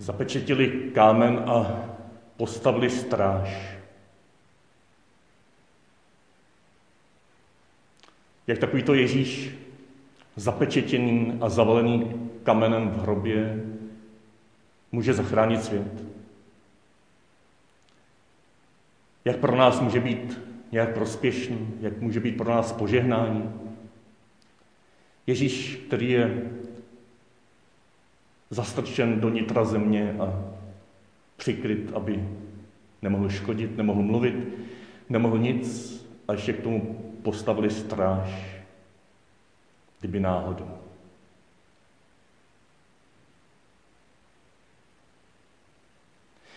Zapečetili kámen a postavili stráž. Jak takovýto Ježíš zapečetěný a zavalený kamenem v hrobě může zachránit svět. Jak pro nás může být nějak prospěšný, jak může být pro nás požehnání. Ježíš, který je zastrčen do nitra země a přikryt, aby nemohl škodit, nemohl mluvit, nemohl nic a ještě k tomu postavili stráž, kdyby náhodou.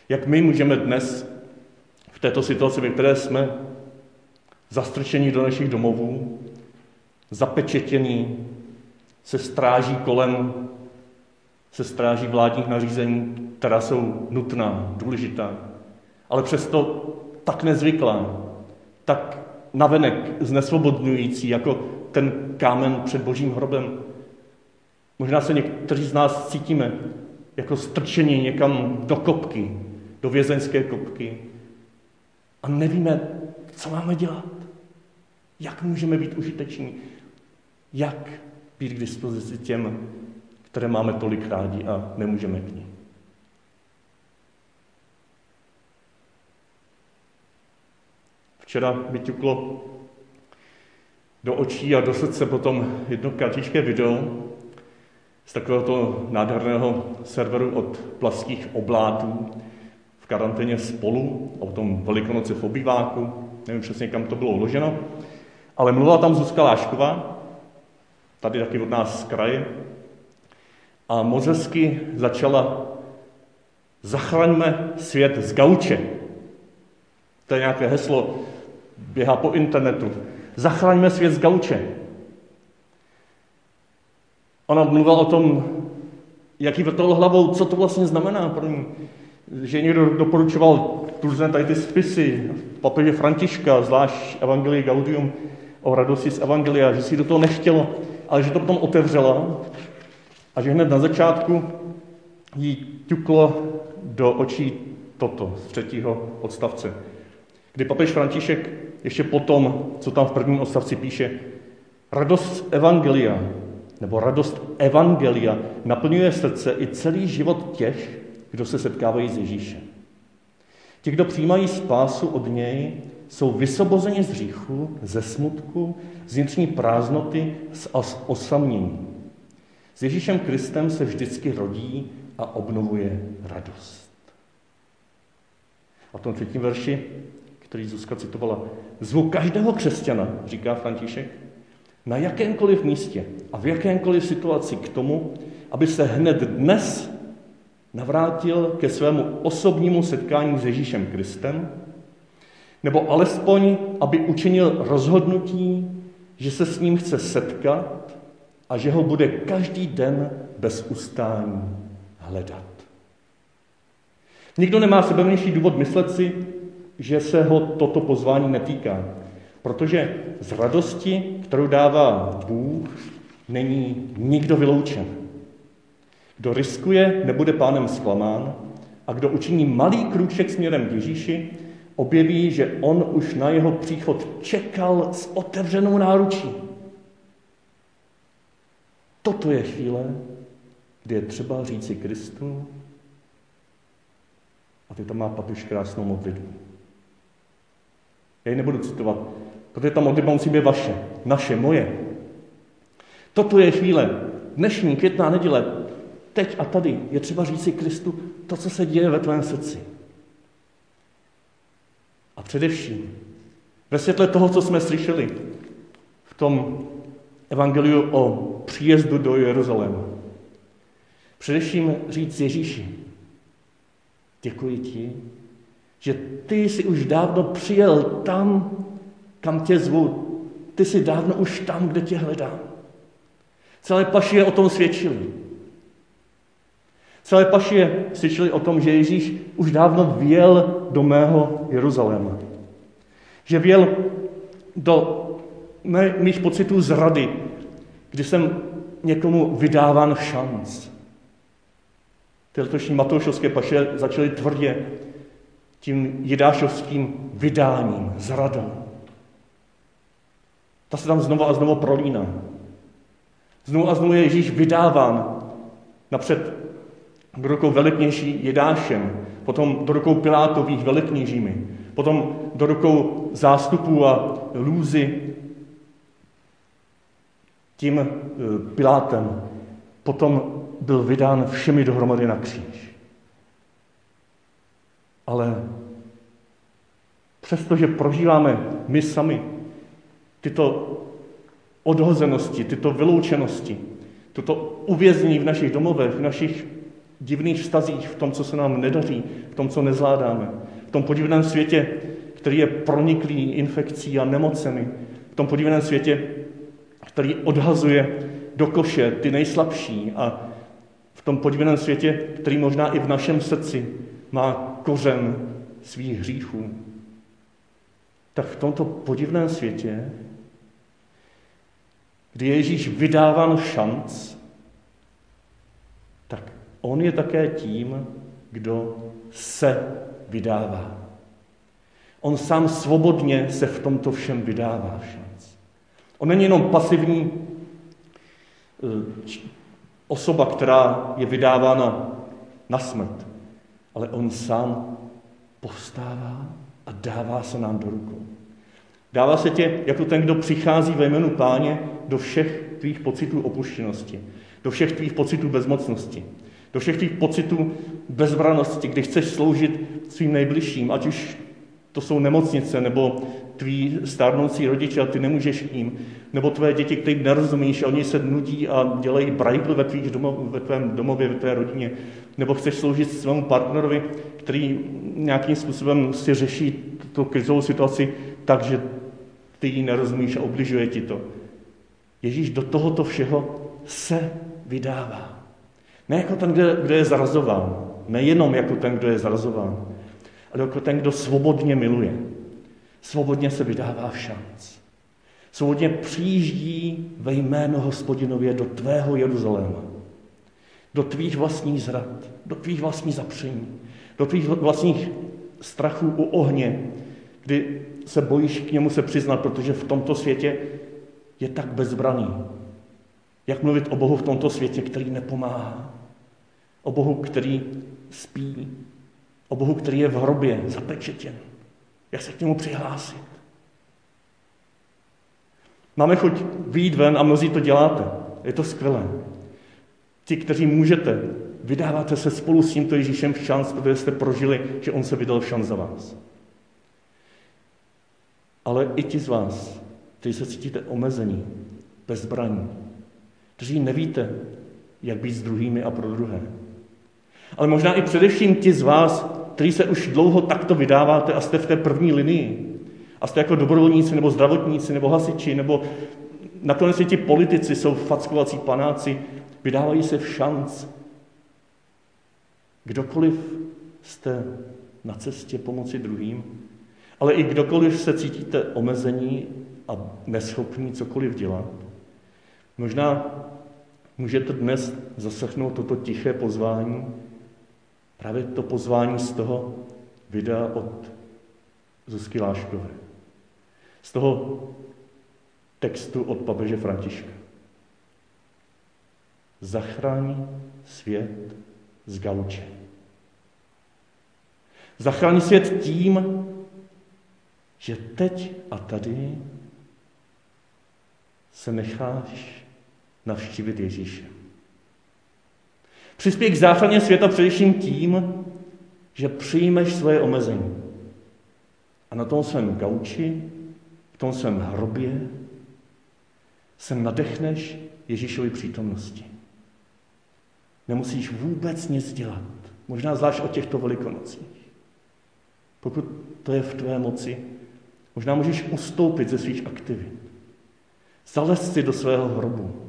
Jak my můžeme dnes v této situaci, ve které jsme, zastrčení do našich domovů, zapečetění, se stráží kolem, se stráží vládních nařízení, která jsou nutná, důležitá, ale přesto tak nezvyklá, tak navenek znesvobodňující, jako ten kámen před božím hrobem. Možná se někteří z nás cítíme jako strčení někam do kopky, do vězeňské kopky a nevíme, co máme dělat. Jak můžeme být užiteční? Jak být k dispozici těm, které máme tolik rádi a nemůžeme k ním? Včera vyťuklo do očí a do srdce potom jedno kratičké video z takového nádherného serveru od plaských oblátů v karanténě spolu, o tom velikonoci v obýváku, nevím přesně, kam to bylo uloženo, ale mluvila tam Zuzka Lášková, tady taky od nás z kraje, a moc hezky začala Zachraňme svět z gauče. To je nějaké heslo, běhá po internetu. Zachraňme svět z gauče. Ona mluvila o tom, jaký vrtol hlavou, co to vlastně znamená pro ní. Že někdo doporučoval různé tady ty spisy, papeže Františka, zvlášť Evangelii Gaudium o radosti z Evangelia, že si do toho nechtělo, ale že to potom otevřela a že hned na začátku jí ťuklo do očí toto z třetího odstavce, kdy papež František ještě potom, co tam v prvním odstavci píše, radost Evangelia, nebo radost Evangelia naplňuje srdce i celý život těch, kdo se setkávají s Ježíšem. Ti, kdo přijímají spásu od něj, jsou vysobozeni z hříchu, ze smutku, z vnitřní prázdnoty z osamění. S Ježíšem Kristem se vždycky rodí a obnovuje radost. A v tom třetím verši který Zuzka citovala. Zvu každého křesťana, říká František, na jakémkoliv místě a v jakémkoliv situaci k tomu, aby se hned dnes navrátil ke svému osobnímu setkání s Ježíšem Kristem, nebo alespoň, aby učinil rozhodnutí, že se s ním chce setkat a že ho bude každý den bez ustání hledat. Nikdo nemá sebevější důvod myslet si, že se ho toto pozvání netýká. Protože z radosti, kterou dává Bůh, není nikdo vyloučen. Kdo riskuje, nebude pánem zklamán a kdo učiní malý krůček směrem k Ježíši, objeví, že on už na jeho příchod čekal s otevřenou náručí. Toto je chvíle, kdy je třeba říci Kristu, a ty tam má papiš krásnou modlitbu. Já ji nebudu citovat, protože ta modlitba musí být vaše, naše, moje. Toto je chvíle, dnešní květná neděle, teď a tady je třeba říci Kristu to, co se děje ve tvém srdci. A především, ve světle toho, co jsme slyšeli v tom evangeliu o příjezdu do Jeruzaléma, především říct Ježíši, děkuji ti, že ty jsi už dávno přijel tam, kam tě zvu. Ty jsi dávno už tam, kde tě hledám. Celé pašie o tom svědčili. Celé pašie svědčili o tom, že Ježíš už dávno věl do mého Jeruzaléma. Že věl do mých pocitů zrady, kdy jsem někomu vydáván šanc. Ty letošní Matoušovské paše začaly tvrdě tím jedášovským vydáním, zradou. Ta se tam znovu a znovu prolíná. Znovu a znovu je Ježíš vydáván napřed do rukou velekněží Jedášem, potom do rukou Pilátových velekněžími, potom do rukou zástupů a lůzy tím eh, Pilátem. Potom byl vydán všemi dohromady na kříž. Ale přestože prožíváme my sami tyto odhozenosti, tyto vyloučenosti, toto uvěznění v našich domovech, v našich divných vztazích, v tom, co se nám nedaří, v tom, co nezvládáme, v tom podivném světě, který je proniklý infekcí a nemocemi, v tom podivném světě, který odhazuje do koše ty nejslabší a v tom podivném světě, který možná i v našem srdci má kořen svých hříchů, tak v tomto podivném světě, kdy je Ježíš vydáván šanc, tak on je také tím, kdo se vydává. On sám svobodně se v tomto všem vydává šanc. On není jenom pasivní eh, osoba, která je vydávána na smrt, ale on sám povstává a dává se nám do rukou. Dává se tě jako ten, kdo přichází ve jménu páně do všech tvých pocitů opuštěnosti, do všech tvých pocitů bezmocnosti, do všech tvých pocitů bezbranosti, kdy chceš sloužit svým nejbližším, ať už to jsou nemocnice, nebo tví stárnoucí rodiče a ty nemůžeš ním, nebo tvé děti, kterým nerozumíš a oni se nudí a dělají brajbl ve, tvých domov, ve tvém domově, ve tvé rodině, nebo chceš sloužit svému partnerovi, který nějakým způsobem si řeší tu krizovou situaci tak, že ty jí nerozumíš a obližuje ti to. Ježíš do tohoto všeho se vydává. Ne jako ten, kdo je zarazován, nejenom jako ten, kdo je zarazován, ale jako ten, kdo svobodně miluje. Svobodně se vydává v šanc. Svobodně přijíždí ve jméno hospodinově do tvého Jeruzaléma. Do tvých vlastních zrad, do tvých vlastních zapření, do tvých vlastních strachů u ohně, kdy se bojíš k němu se přiznat, protože v tomto světě je tak bezbraný. Jak mluvit o Bohu v tomto světě, který nepomáhá? O Bohu, který spí, o Bohu, který je v hrobě zapečetěn. Jak se k němu přihlásit? Máme chuť vyjít ven a mnozí to děláte. Je to skvělé. Ti, kteří můžete, vydáváte se spolu s tímto Ježíšem v šanc, protože jste prožili, že on se vydal v šanc za vás. Ale i ti z vás, kteří se cítíte omezení, bezbraní, kteří nevíte, jak být s druhými a pro druhé. Ale možná i především ti z vás, kteří se už dlouho takto vydáváte a jste v té první linii. A jste jako dobrovolníci, nebo zdravotníci, nebo hasiči, nebo nakonec i ti politici jsou fackovací panáci, vydávají se v šanc. Kdokoliv jste na cestě pomoci druhým, ale i kdokoliv se cítíte omezení a neschopní cokoliv dělat, možná můžete dnes zaslechnout toto tiché pozvání, Právě to pozvání z toho videa od Zuzky Láškové. Z toho textu od papeže Františka. Zachraň svět z gauče. Zachraň svět tím, že teď a tady se necháš navštívit Ježíše. Přispěj k záchraně světa především tím, že přijmeš svoje omezení. A na tom svém gauči, v tom svém hrobě se nadechneš Ježíšovi přítomnosti. Nemusíš vůbec nic dělat. Možná zvlášť o těchto velikonocích. Pokud to je v tvé moci, možná můžeš ustoupit ze svých aktivit. Zalez si do svého hrobu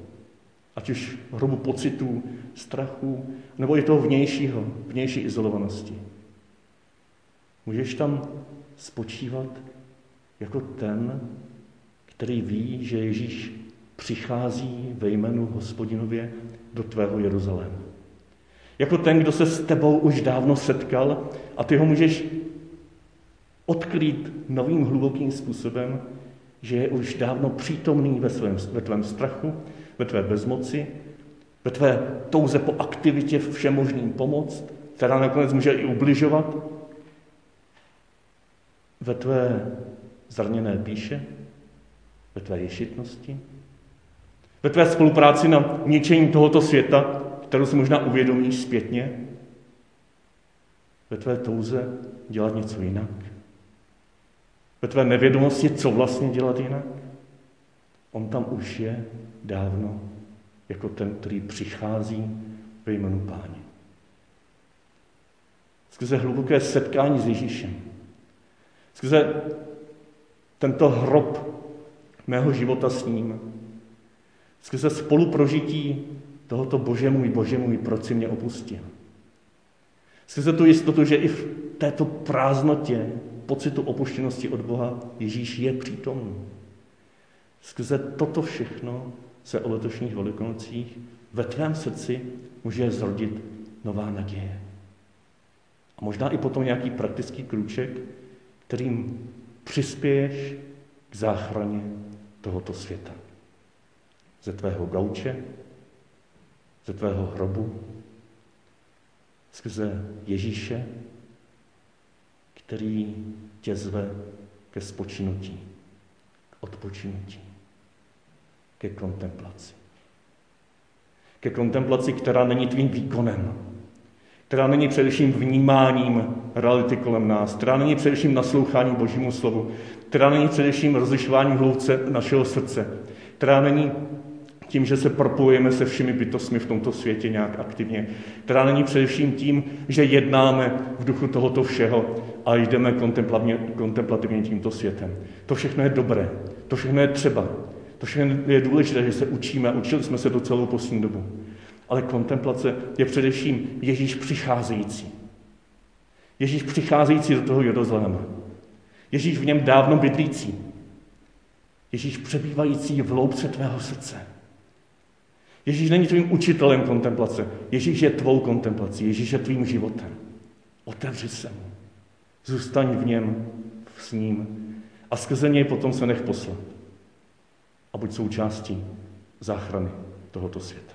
Ať už hrobu pocitů, strachu, nebo i toho vnějšího, vnější izolovanosti. Můžeš tam spočívat jako ten, který ví, že Ježíš přichází ve jménu hospodinově do tvého Jeruzaléma. Jako ten, kdo se s tebou už dávno setkal a ty ho můžeš odkrýt novým hlubokým způsobem, že je už dávno přítomný ve, svém, ve tvém strachu, ve tvé bezmoci, ve tvé touze po aktivitě všemožným pomoct, která nakonec může i ubližovat, ve tvé zraněné píše, ve tvé ješitnosti, ve tvé spolupráci na ničení tohoto světa, kterou si možná uvědomíš zpětně, ve tvé touze dělat něco jinak, ve tvé nevědomosti, co vlastně dělat jinak. On tam už je dávno jako ten, který přichází ve jménu Páně. Skrze hluboké setkání s Ježíšem, skrze tento hrob mého života s ním, skrze spoluprožití tohoto Bože můj, Bože můj, proč si mě opustil. Skrze tu jistotu, že i v této prázdnotě, pocitu opuštěnosti od Boha, Ježíš je přítomný. Skrze toto všechno se o letošních velikonocích ve tvém srdci může zrodit nová naděje. A možná i potom nějaký praktický krůček, kterým přispěješ k záchraně tohoto světa. Ze tvého gauče, ze tvého hrobu, skrze Ježíše, který tě zve ke spočinutí, k odpočinutí, ke kontemplaci. Ke kontemplaci, která není tvým výkonem, která není především vnímáním reality kolem nás, která není především nasloucháním Božímu slovu, která není především rozlišováním hloubce našeho srdce, která není tím, že se propojujeme se všemi bytostmi v tomto světě nějak aktivně, která není především tím, že jednáme v duchu tohoto všeho a jdeme kontemplativně, kontemplativně tímto světem. To všechno je dobré, to všechno je třeba, to všechno je důležité, že se učíme, učili jsme se to celou poslední dobu. Ale kontemplace je především Ježíš přicházející. Ježíš přicházející do toho Jeruzaléma. Ježíš v něm dávno bydlící. Ježíš přebývající v loupce tvého srdce. Ježíš není tvým učitelem kontemplace. Ježíš je tvou kontemplací. Ježíš je tvým životem. Otevři se mu. Zůstaň v něm, s ním a skrze něj potom se nech poslat. A buď součástí záchrany tohoto světa.